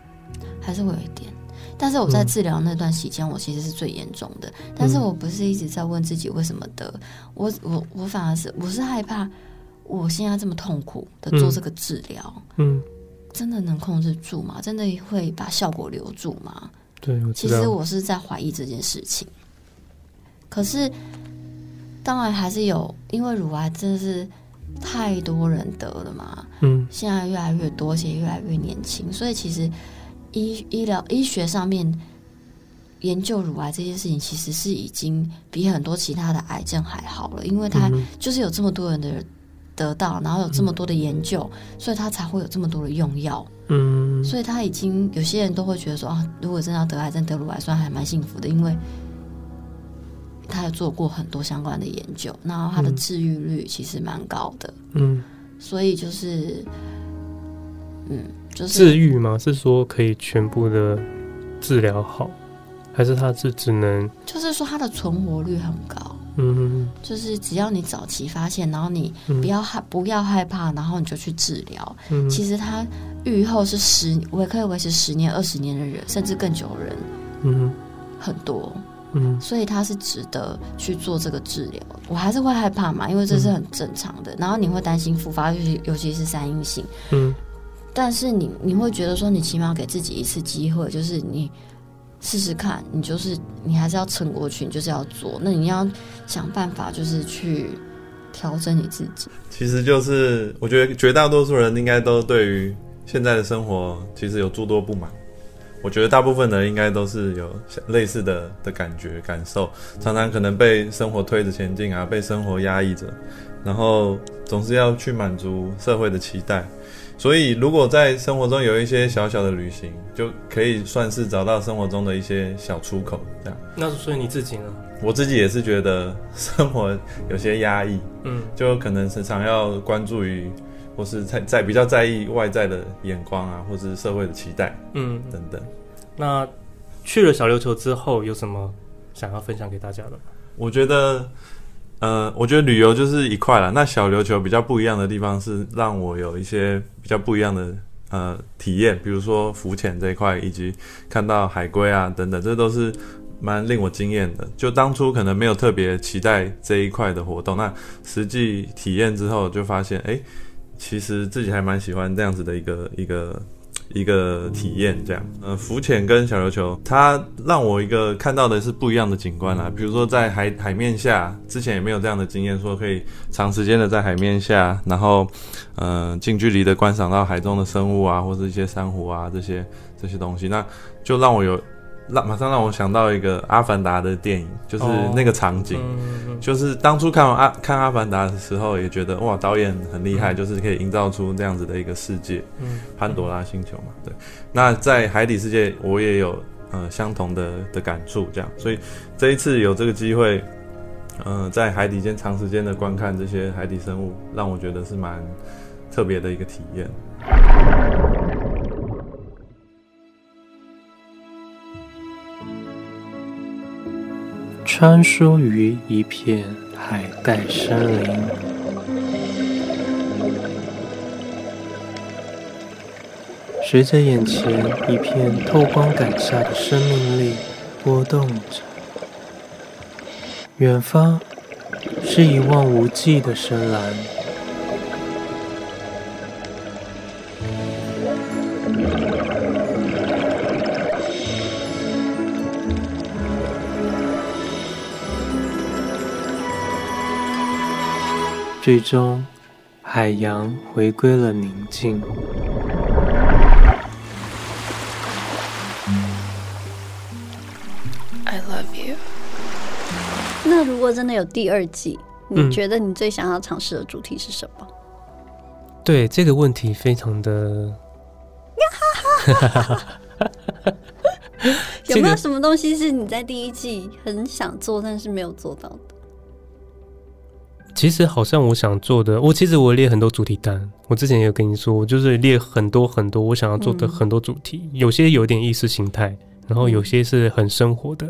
还是会有一点。但是我在治疗那段期间，我其实是最严重的。嗯。但是我不是一直在问自己为什么得。我我我反而是我是害怕，我现在这么痛苦的做这个治疗，嗯，真的能控制住吗？真的会把效果留住吗？对，其实我是在怀疑这件事情。可是，当然还是有，因为乳癌真的是太多人得了嘛。嗯，现在越来越多，而且越来越年轻，所以其实医医疗医学上面研究乳癌这件事情，其实是已经比很多其他的癌症还好了，因为它就是有这么多人的人得到，然后有这么多的研究，所以他才会有这么多的用药。嗯，所以他已经有些人都会觉得说啊，如果真的要得癌症得乳癌，算还蛮幸福的，因为他有做过很多相关的研究，然后他的治愈率其实蛮高的。嗯，所以就是，嗯，就是治愈吗？是说可以全部的治疗好，还是他是只能？就是说他的存活率很高。嗯，就是只要你早期发现，然后你不要害、嗯、不要害怕，然后你就去治疗。嗯，其实他愈后是十，我也可以维持十年、二十年的人，甚至更久的人，嗯，很多。嗯，所以他是值得去做这个治疗。我还是会害怕嘛，因为这是很正常的。嗯、然后你会担心复发，尤其尤其是三阴性。嗯，但是你你会觉得说，你起码给自己一次机会，就是你。试试看，你就是你还是要撑过去，你就是要做。那你要想办法，就是去调整你自己。其实就是我觉得绝大多数人应该都对于现在的生活其实有诸多不满。我觉得大部分人应该都是有类似的的感觉感受，常常可能被生活推着前进啊，被生活压抑着，然后总是要去满足社会的期待。所以，如果在生活中有一些小小的旅行，就可以算是找到生活中的一些小出口，这样。那所以你自己呢？我自己也是觉得生活有些压抑，嗯，就可能时常要关注于，或是在在比较在意外在的眼光啊，或是社会的期待，嗯，等等。那去了小琉球之后，有什么想要分享给大家的吗？我觉得。呃，我觉得旅游就是一块了。那小琉球比较不一样的地方是，让我有一些比较不一样的呃体验，比如说浮潜这一块，以及看到海龟啊等等，这都是蛮令我惊艳的。就当初可能没有特别期待这一块的活动，那实际体验之后就发现，哎，其实自己还蛮喜欢这样子的一个一个。一个体验这样，呃，浮潜跟小琉球，它让我一个看到的是不一样的景观啦。比如说在海海面下，之前也没有这样的经验，说可以长时间的在海面下，然后，呃，近距离的观赏到海中的生物啊，或者一些珊瑚啊这些这些东西，那就让我有让马上让我想到一个《阿凡达》的电影，就是那个场景，哦、就是当初看完阿看《阿凡达》的时候，也觉得哇，导演很厉害，嗯、就是可以营造出这样子的一个世界，嗯，潘朵拉星球嘛，对。那在海底世界，我也有呃相同的的感触，这样，所以这一次有这个机会，呃，在海底间长时间的观看这些海底生物，让我觉得是蛮特别的一个体验。穿梭于一片海带森林，随着眼前一片透光感下的生命力波动着，远方是一望无际的深蓝。最终，海洋回归了宁静。I love you。那如果真的有第二季，你觉得你最想要尝试的主题是什么？嗯、对这个问题非常的。有没有什么东西是你在第一季很想做，但是没有做到的？其实好像我想做的，我其实我列很多主题单。我之前也有跟你说，我就是列很多很多我想要做的很多主题，嗯、有些有点意识形态，然后有些是很生活的，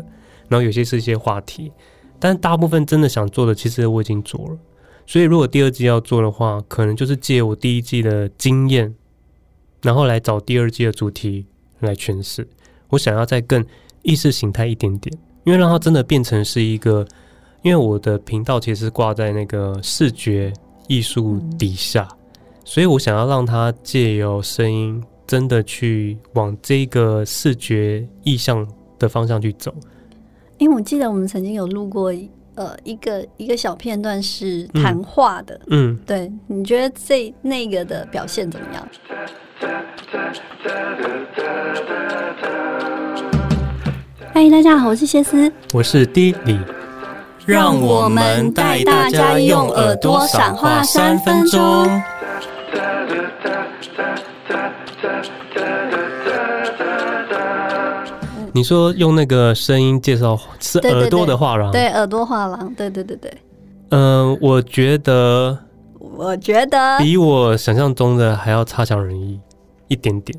然后有些是一些话题。但大部分真的想做的，其实我已经做了。所以如果第二季要做的话，可能就是借我第一季的经验，然后来找第二季的主题来诠释。我想要再更意识形态一点点，因为让它真的变成是一个。因为我的频道其实是挂在那个视觉艺术底下，所以我想要让它借由声音，真的去往这个视觉意象的方向去走。因为我记得我们曾经有录过，呃，一个一个小片段是谈话的，嗯，对，你觉得这那个的表现怎么样？嗨，大家好，我是谢思，我是 D 李。让我们带大家用耳朵赏话三分钟。你说用那个声音介绍是耳朵的画廊？对，耳朵画廊。对对对对。嗯，我觉得，我觉得比我想象中的还要差强人意一点点。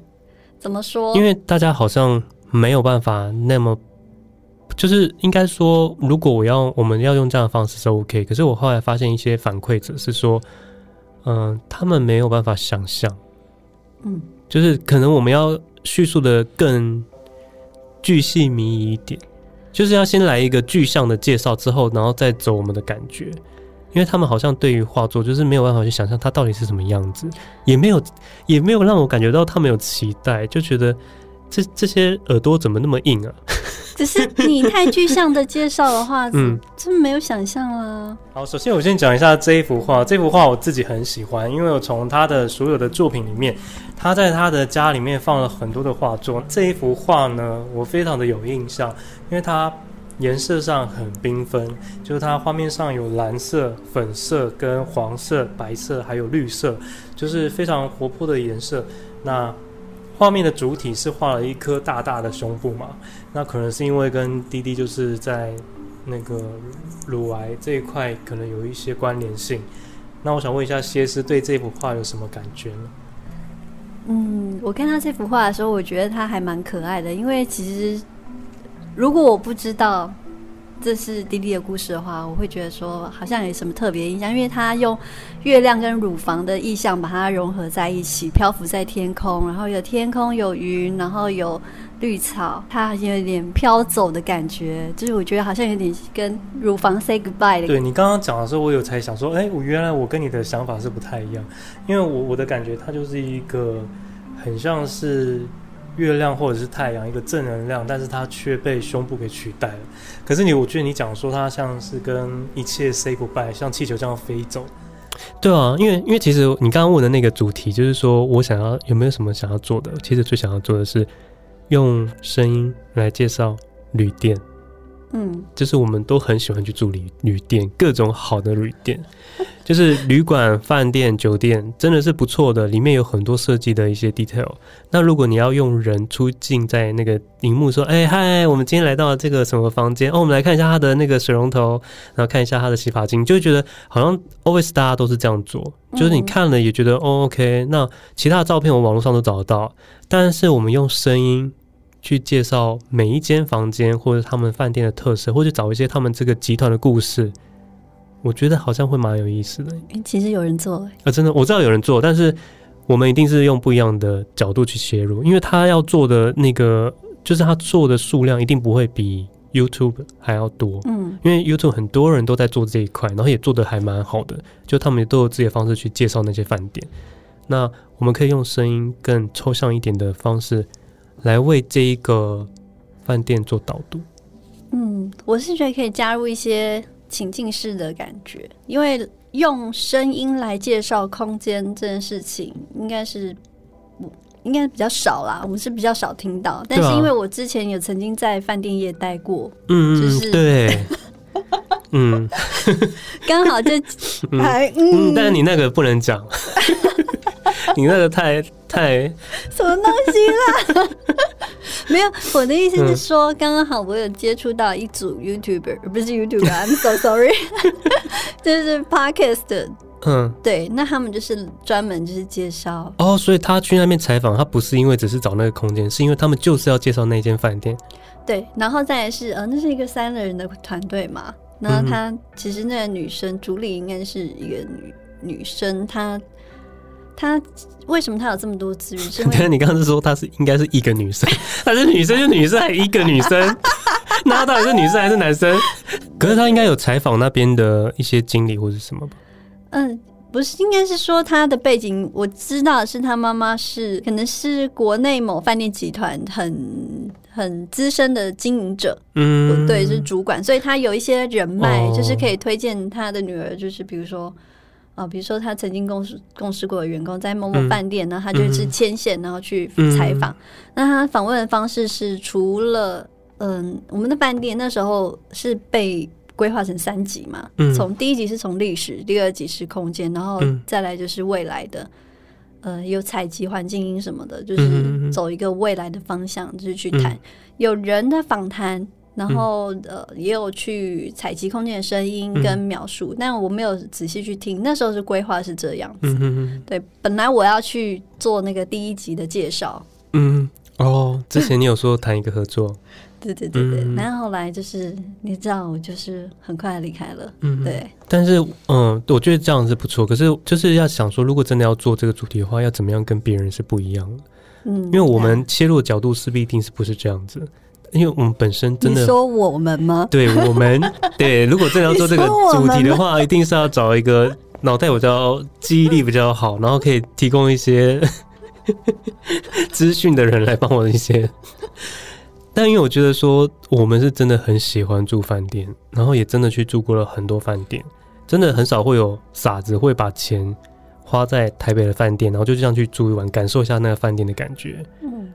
怎么说？因为大家好像没有办法那么。就是应该说，如果我要我们要用这样的方式是 OK，可是我后来发现一些反馈者是说，嗯、呃，他们没有办法想象，嗯，就是可能我们要叙述的更巨细靡遗一点，就是要先来一个具象的介绍之后，然后再走我们的感觉，因为他们好像对于画作就是没有办法去想象它到底是什么样子，也没有也没有让我感觉到他们有期待，就觉得这这些耳朵怎么那么硬啊？只是你太具象的介绍的话，嗯，真没有想象啦。好，首先我先讲一下这一幅画。这幅画我自己很喜欢，因为我从他的所有的作品里面，他在他的家里面放了很多的画作。这一幅画呢，我非常的有印象，因为它颜色上很缤纷，就是它画面上有蓝色、粉色、跟黄色、白色，还有绿色，就是非常活泼的颜色。那画面的主体是画了一颗大大的胸部嘛？那可能是因为跟滴滴就是在那个乳癌这一块可能有一些关联性。那我想问一下，谢师对这幅画有什么感觉呢？嗯，我看到这幅画的时候，我觉得它还蛮可爱的。因为其实如果我不知道。这是滴滴的故事的话，我会觉得说好像有什么特别印象，因为他用月亮跟乳房的意象把它融合在一起，漂浮在天空，然后有天空有云，然后有绿草，它好像有点飘走的感觉，就是我觉得好像有点跟乳房 say goodbye 的。对，你刚刚讲的时候，我有才想说，哎，我原来我跟你的想法是不太一样，因为我我的感觉它就是一个很像是。月亮或者是太阳，一个正能量，但是它却被胸部给取代了。可是你，我觉得你讲说它像是跟一切 say goodbye，像气球这样飞走。对啊，因为因为其实你刚刚问的那个主题，就是说我想要有没有什么想要做的？其实最想要做的是用声音来介绍旅店。嗯，就是我们都很喜欢去住旅旅店，各种好的旅店，就是旅馆、饭店、酒店，真的是不错的。里面有很多设计的一些 detail。那如果你要用人出镜在那个荧幕说：“哎嗨，我们今天来到了这个什么房间？哦，我们来看一下它的那个水龙头，然后看一下它的洗发精。”就会觉得好像 always 大家都是这样做，就是你看了也觉得、哦 OK。那其他的照片我网络上都找得到，但是我们用声音。去介绍每一间房间，或者他们饭店的特色，或者找一些他们这个集团的故事，我觉得好像会蛮有意思的。其实有人做哎，啊，真的我知道有人做，但是我们一定是用不一样的角度去切入，因为他要做的那个，就是他做的数量一定不会比 YouTube 还要多。嗯，因为 YouTube 很多人都在做这一块，然后也做的还蛮好的，就他们都有自己的方式去介绍那些饭店。那我们可以用声音更抽象一点的方式。来为这一个饭店做导读。嗯，我是觉得可以加入一些情境式的感觉，因为用声音来介绍空间这件事情，应该是应该比较少啦。我们是比较少听到，但是因为我之前有曾经在饭店业待过，嗯，就是对，嗯，刚好就还嗯，但是你那个不能讲。你那个太太什么东西啦？没有，我的意思是说，刚刚好我有接触到一组 YouTuber，不是 YouTuber，I'm so sorry，就是 Podcast 的。嗯，对，那他们就是专门就是介绍哦，所以他去那边采访，他不是因为只是找那个空间，是因为他们就是要介绍那间饭店。对，然后再来是呃，那是一个三个人的团队嘛，那他其实那个女生主理应该是一个女女生，她。他为什么他有这么多资源？是因为你刚刚是说他是应该是一个女生，他是女生就女生，还一个女生，那他到底是女生还是男生？可是他应该有采访那边的一些经理或者什么吧？嗯，不是，应该是说他的背景，我知道是他妈妈是可能是国内某饭店集团很很资深的经营者，嗯，对，是主管，所以他有一些人脉，就是可以推荐他的女儿，就是比如说。啊，比如说他曾经共事共事过的员工在某某饭店然后、他就是牵线，然后去采访。嗯、那他访问的方式是，除了嗯，我们的饭店那时候是被规划成三级嘛，从、嗯、第一级是从历史，第二级是空间，然后再来就是未来的，呃，有采集环境音什么的，就是走一个未来的方向，就是去谈、嗯、有人的访谈。然后呃，也有去采集空间的声音跟描述，嗯、但我没有仔细去听。那时候是规划是这样子，嗯、对。本来我要去做那个第一集的介绍，嗯，哦，之前你有说谈一个合作，对对对对。然后后来就是你知道，我就是很快离开了，嗯，对。但是嗯，我觉得这样是不错。可是就是要想说，如果真的要做这个主题的话，要怎么样跟别人是不一样的？嗯，因为我们切入的角度势必一定是不是这样子。因为我们本身真的，说我们吗？对，我们 对，如果真的要做这个主题的话，一定是要找一个脑袋比较记忆力比较好，然后可以提供一些 资讯的人来帮我一些。但因为我觉得说，我们是真的很喜欢住饭店，然后也真的去住过了很多饭店，真的很少会有傻子会把钱花在台北的饭店，然后就这样去住一晚，感受一下那个饭店的感觉。嗯。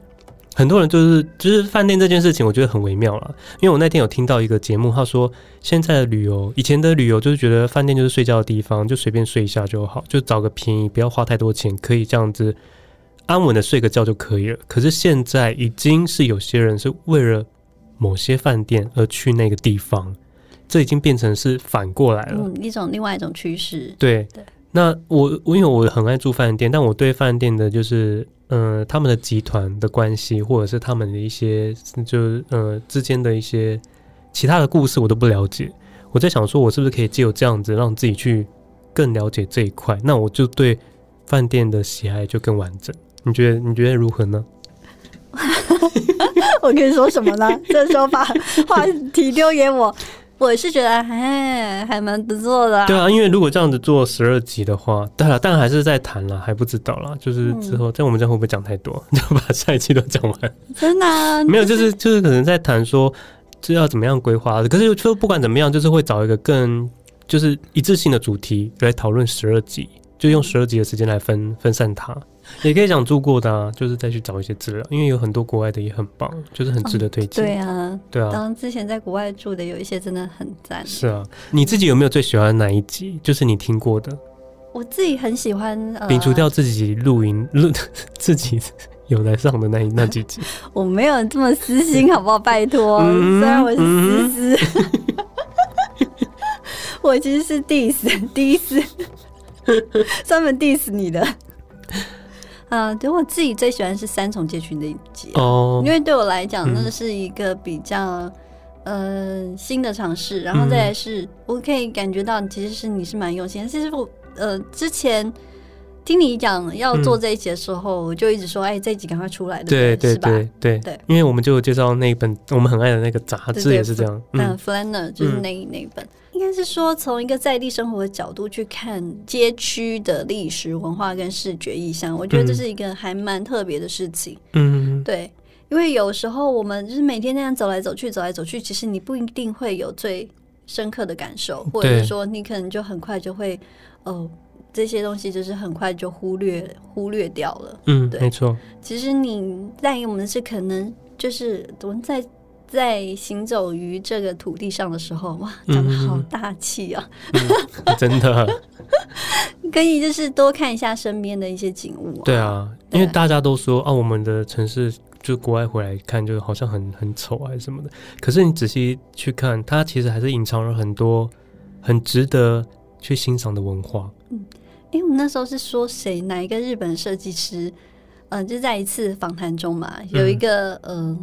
很多人就是就是饭店这件事情，我觉得很微妙了。因为我那天有听到一个节目，他说现在的旅游，以前的旅游就是觉得饭店就是睡觉的地方，就随便睡一下就好，就找个便宜，不要花太多钱，可以这样子安稳的睡个觉就可以了。可是现在已经是有些人是为了某些饭店而去那个地方，这已经变成是反过来了，嗯，一种另外一种趋势。对，对。那我我因为我很爱住饭店，但我对饭店的就是。嗯、呃，他们的集团的关系，或者是他们的一些，就呃之间的一些其他的故事，我都不了解。我在想说，我是不是可以借由这样子，让自己去更了解这一块？那我就对饭店的喜爱就更完整。你觉得？你觉得如何呢？我跟你说什么呢？这时候把话题丢给我。我是觉得哎，还蛮不错的、啊。对啊，因为如果这样子做十二集的话，对了，但还是在谈了，还不知道啦。就是之后，在、嗯、我们这样会不会讲太多，就把下一期都讲完？真的、啊？没有，就是就是可能在谈说这要怎么样规划。可是就不管怎么样，就是会找一个更就是一致性的主题来讨论十二集，就用十二集的时间来分分散它。也可以讲住过的啊，就是再去找一些资料，因为有很多国外的也很棒，就是很值得推荐。哦。对啊，对啊。当之前在国外住的有一些真的很赞。是啊，你自己有没有最喜欢哪一集？就是你听过的。我自己很喜欢，呃、摒除掉自己录音录 自己有来上的那那几集。我没有这么私心，好不好？拜托，嗯、虽然我是私私，嗯、我其实是 diss diss，专门 diss 你的。啊，对我自己最喜欢是三重街区那一集哦，因为对我来讲，那是一个比较、嗯、呃新的尝试，然后再来是，我可以感觉到其实是你是蛮用心的。其实我呃之前听你讲要做这一集的时候，我、嗯、就一直说，哎，这一集赶快出来，对对对对对，对，因为我们就介绍那一本我们很爱的那个杂志也是这样，嗯，Flanner 就是那一那一本。应该是说，从一个在地生活的角度去看街区的历史文化跟视觉意象，我觉得这是一个还蛮特别的事情。嗯，对，因为有时候我们就是每天那样走来走去，走来走去，其实你不一定会有最深刻的感受，或者是说你可能就很快就会哦，这些东西就是很快就忽略忽略掉了。嗯，对，没错。其实你在意我们是可能就是我们在。在行走于这个土地上的时候，哇，长得好大气啊！真的，可以就是多看一下身边的一些景物、啊。对啊，因为大家都说啊，我们的城市就国外回来看，就好像很很丑还是什么的。可是你仔细去看，它其实还是隐藏了很多很值得去欣赏的文化。嗯，因为我们那时候是说谁哪一个日本设计师，嗯、呃，就在一次访谈中嘛，有一个嗯。呃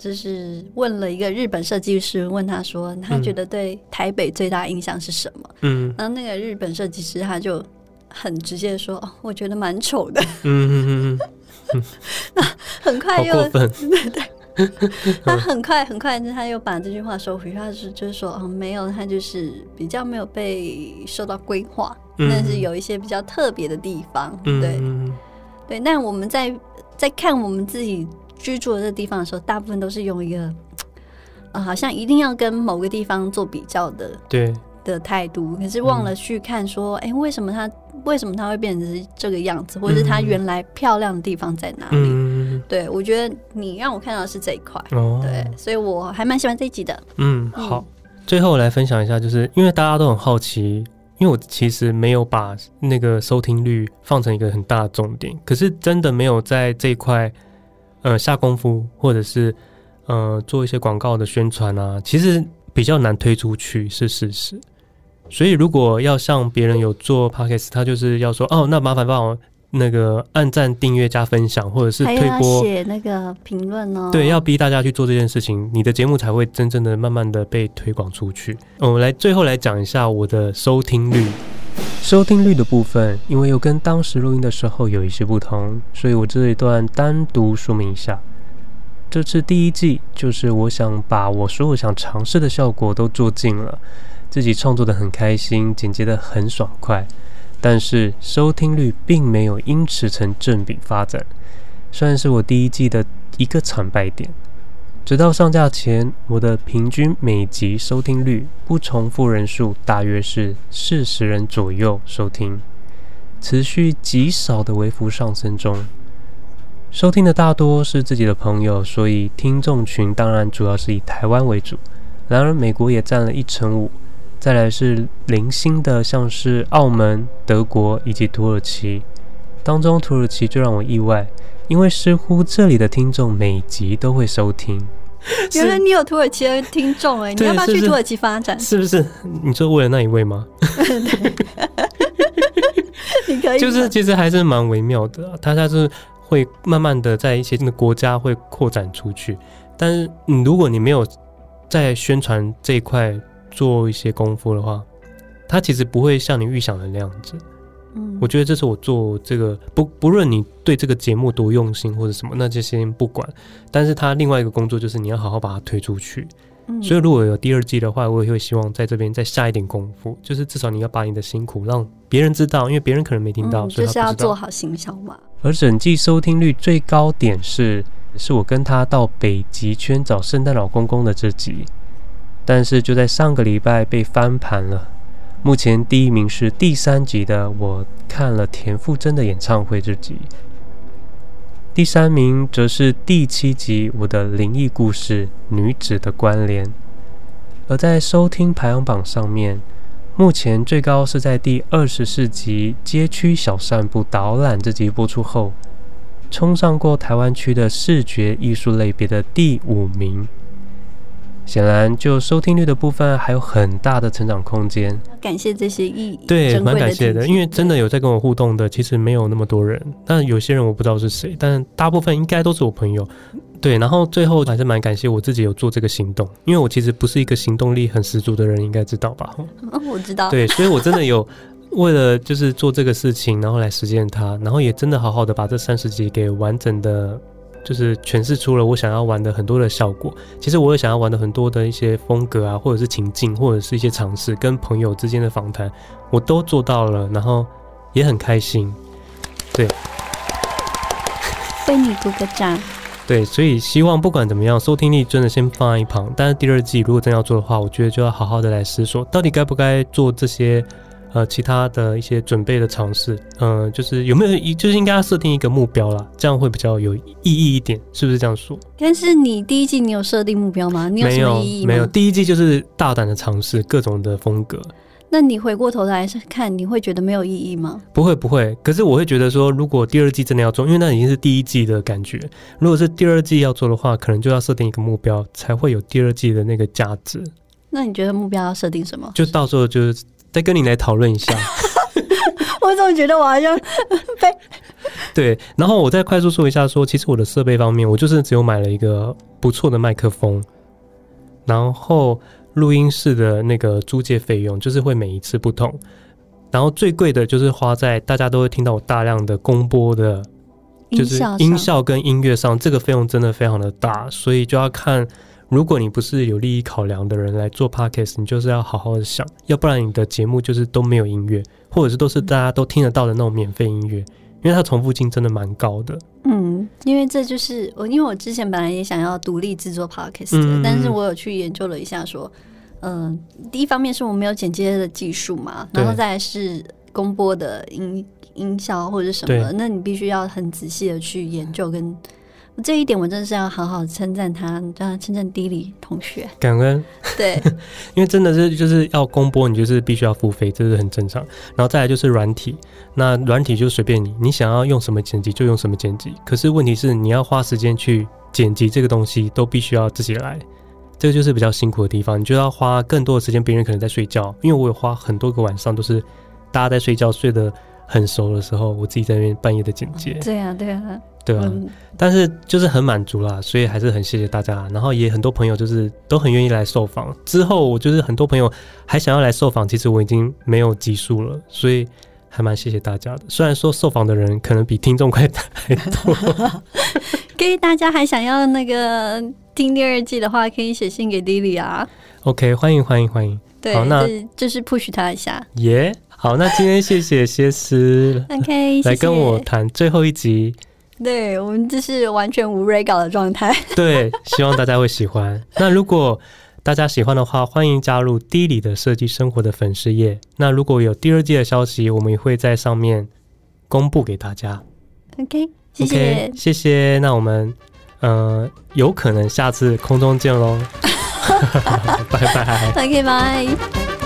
就是问了一个日本设计师，问他说，他觉得对台北最大印象是什么？嗯，然后那个日本设计师他就很直接说，哦，我觉得蛮丑的。嗯嗯嗯嗯，那很快又 对对，他很快很快他又把这句话收回去，他是就是说，哦，没有，他就是比较没有被受到规划，但是有一些比较特别的地方。对对，那我们在在看我们自己。居住的这个地方的时候，大部分都是用一个，呃，好像一定要跟某个地方做比较的，对。的态度，可是忘了去看说，哎、嗯欸，为什么它为什么它会变成这个样子，或者是它原来漂亮的地方在哪里？嗯、对，我觉得你让我看到的是这一块，哦，对，所以我还蛮喜欢这一集的。嗯，好，最后来分享一下，就是因为大家都很好奇，因为我其实没有把那个收听率放成一个很大的重点，可是真的没有在这一块。呃，下功夫，或者是呃，做一些广告的宣传啊，其实比较难推出去，是事实。所以，如果要像别人有做 Podcast，他就是要说哦，那麻烦帮我那个按赞、订阅、加分享，或者是推播写那个评论哦。对，要逼大家去做这件事情，你的节目才会真正的、慢慢的被推广出去。我们来最后来讲一下我的收听率。收听率的部分，因为又跟当时录音的时候有一些不同，所以我这一段单独说明一下。这次第一季就是我想把我所有想尝试的效果都做尽了，自己创作的很开心，剪辑的很爽快，但是收听率并没有因此成正比发展，算是我第一季的一个惨败点。直到上架前，我的平均每集收听率不重复人数大约是四十人左右收听，持续极少的微幅上升中。收听的大多是自己的朋友，所以听众群当然主要是以台湾为主。然而美国也占了一成五，再来是零星的，像是澳门、德国以及土耳其。当中土耳其最让我意外，因为似乎这里的听众每集都会收听。原来你有土耳其的听众哎，你要不要去土耳其发展？是不是？你说为了那一位吗？你可以，就是其实还是蛮微妙的，他他是会慢慢的在一些国家会扩展出去，但是你如果你没有在宣传这一块做一些功夫的话，他其实不会像你预想的那样子。嗯，我觉得这是我做这个不不论你对这个节目多用心或者什么，那就先不管。但是他另外一个工作就是你要好好把它推出去。嗯，所以如果有第二季的话，我也会希望在这边再下一点功夫，就是至少你要把你的辛苦让别人知道，因为别人可能没听到，嗯，就是要做好行销嘛。而整季收听率最高点是是我跟他到北极圈找圣诞老公公的这集，但是就在上个礼拜被翻盘了。目前第一名是第三集的，我看了田馥甄的演唱会这集。第三名则是第七集我的灵异故事女子的关联。而在收听排行榜上面，目前最高是在第二十四集街区小散步导览这集播出后，冲上过台湾区的视觉艺术类别的第五名。显然，就收听率的部分还有很大的成长空间。感谢这些意义，对，蛮感谢的，因为真的有在跟我互动的，其实没有那么多人。但有些人我不知道是谁，但大部分应该都是我朋友。对，然后最后还是蛮感谢我自己有做这个行动，因为我其实不是一个行动力很十足的人，应该知道吧？哦，我知道。对，所以我真的有为了就是做这个事情，然后来实践它，然后也真的好好的把这三十集给完整的。就是诠释出了我想要玩的很多的效果。其实我也想要玩的很多的一些风格啊，或者是情境，或者是一些尝试，跟朋友之间的访谈，我都做到了，然后也很开心。对，为你鼓个掌。对，所以希望不管怎么样，收听力真的先放在一旁。但是第二季如果真要做的话，我觉得就要好好的来思索，到底该不该做这些。呃，其他的一些准备的尝试，嗯、呃，就是有没有一，就是应该要设定一个目标啦，这样会比较有意义一点，是不是这样说？但是你第一季你有设定目标吗？你有什么意义吗？没有，没有，第一季就是大胆的尝试各种的风格。那你回过头来看，你会觉得没有意义吗？不会，不会。可是我会觉得说，如果第二季真的要做，因为那已经是第一季的感觉，如果是第二季要做的话，可能就要设定一个目标，才会有第二季的那个价值。那你觉得目标要设定什么？就到时候就是再跟你来讨论一下。我总觉得我好像 被 对，然后我再快速说一下说，说其实我的设备方面，我就是只有买了一个不错的麦克风，然后录音室的那个租借费用就是会每一次不同，然后最贵的就是花在大家都会听到我大量的公播的，就是音效跟音乐上，这个费用真的非常的大，所以就要看。如果你不是有利益考量的人来做 podcast，你就是要好好的想，要不然你的节目就是都没有音乐，或者是都是大家都听得到的那种免费音乐，因为它重复性真的蛮高的。嗯，因为这就是我，因为我之前本来也想要独立制作 podcast，嗯，但是我有去研究了一下，说，嗯、呃，第一方面是我没有剪接的技术嘛，然后再来是公播的音音效或者什么，那你必须要很仔细的去研究跟。这一点我真的是要好好称赞他，让他称赞 D 里同学。感恩。对，因为真的是就是要公播，你就是必须要付费，这是很正常。然后再来就是软体，那软体就随便你，你想要用什么剪辑就用什么剪辑。可是问题是你要花时间去剪辑这个东西，都必须要自己来，这个就是比较辛苦的地方。你就要花更多的时间，别人可能在睡觉，因为我有花很多个晚上都是大家在睡觉，睡得很熟的时候，我自己在那边半夜的剪辑。对啊，对啊。对啊，但是就是很满足啦，所以还是很谢谢大家。然后也很多朋友就是都很愿意来受访。之后我就是很多朋友还想要来受访，其实我已经没有集数了，所以还蛮谢谢大家的。虽然说受访的人可能比听众快太多。可以，大家还想要那个听第二季的话，可以写信给 Lily 啊。OK，欢迎欢迎欢迎。对，好，那就是 push 他一下。耶、yeah，好，那今天谢谢歇思。OK，来跟我谈最后一集。对，我们这是完全无 re 稿的状态。对，希望大家会喜欢。那如果大家喜欢的话，欢迎加入 D 里的设计生活的粉丝页。那如果有第二季的消息，我们也会在上面公布给大家。OK，谢谢，okay, 谢谢。那我们呃，有可能下次空中见喽。拜拜。OK，拜。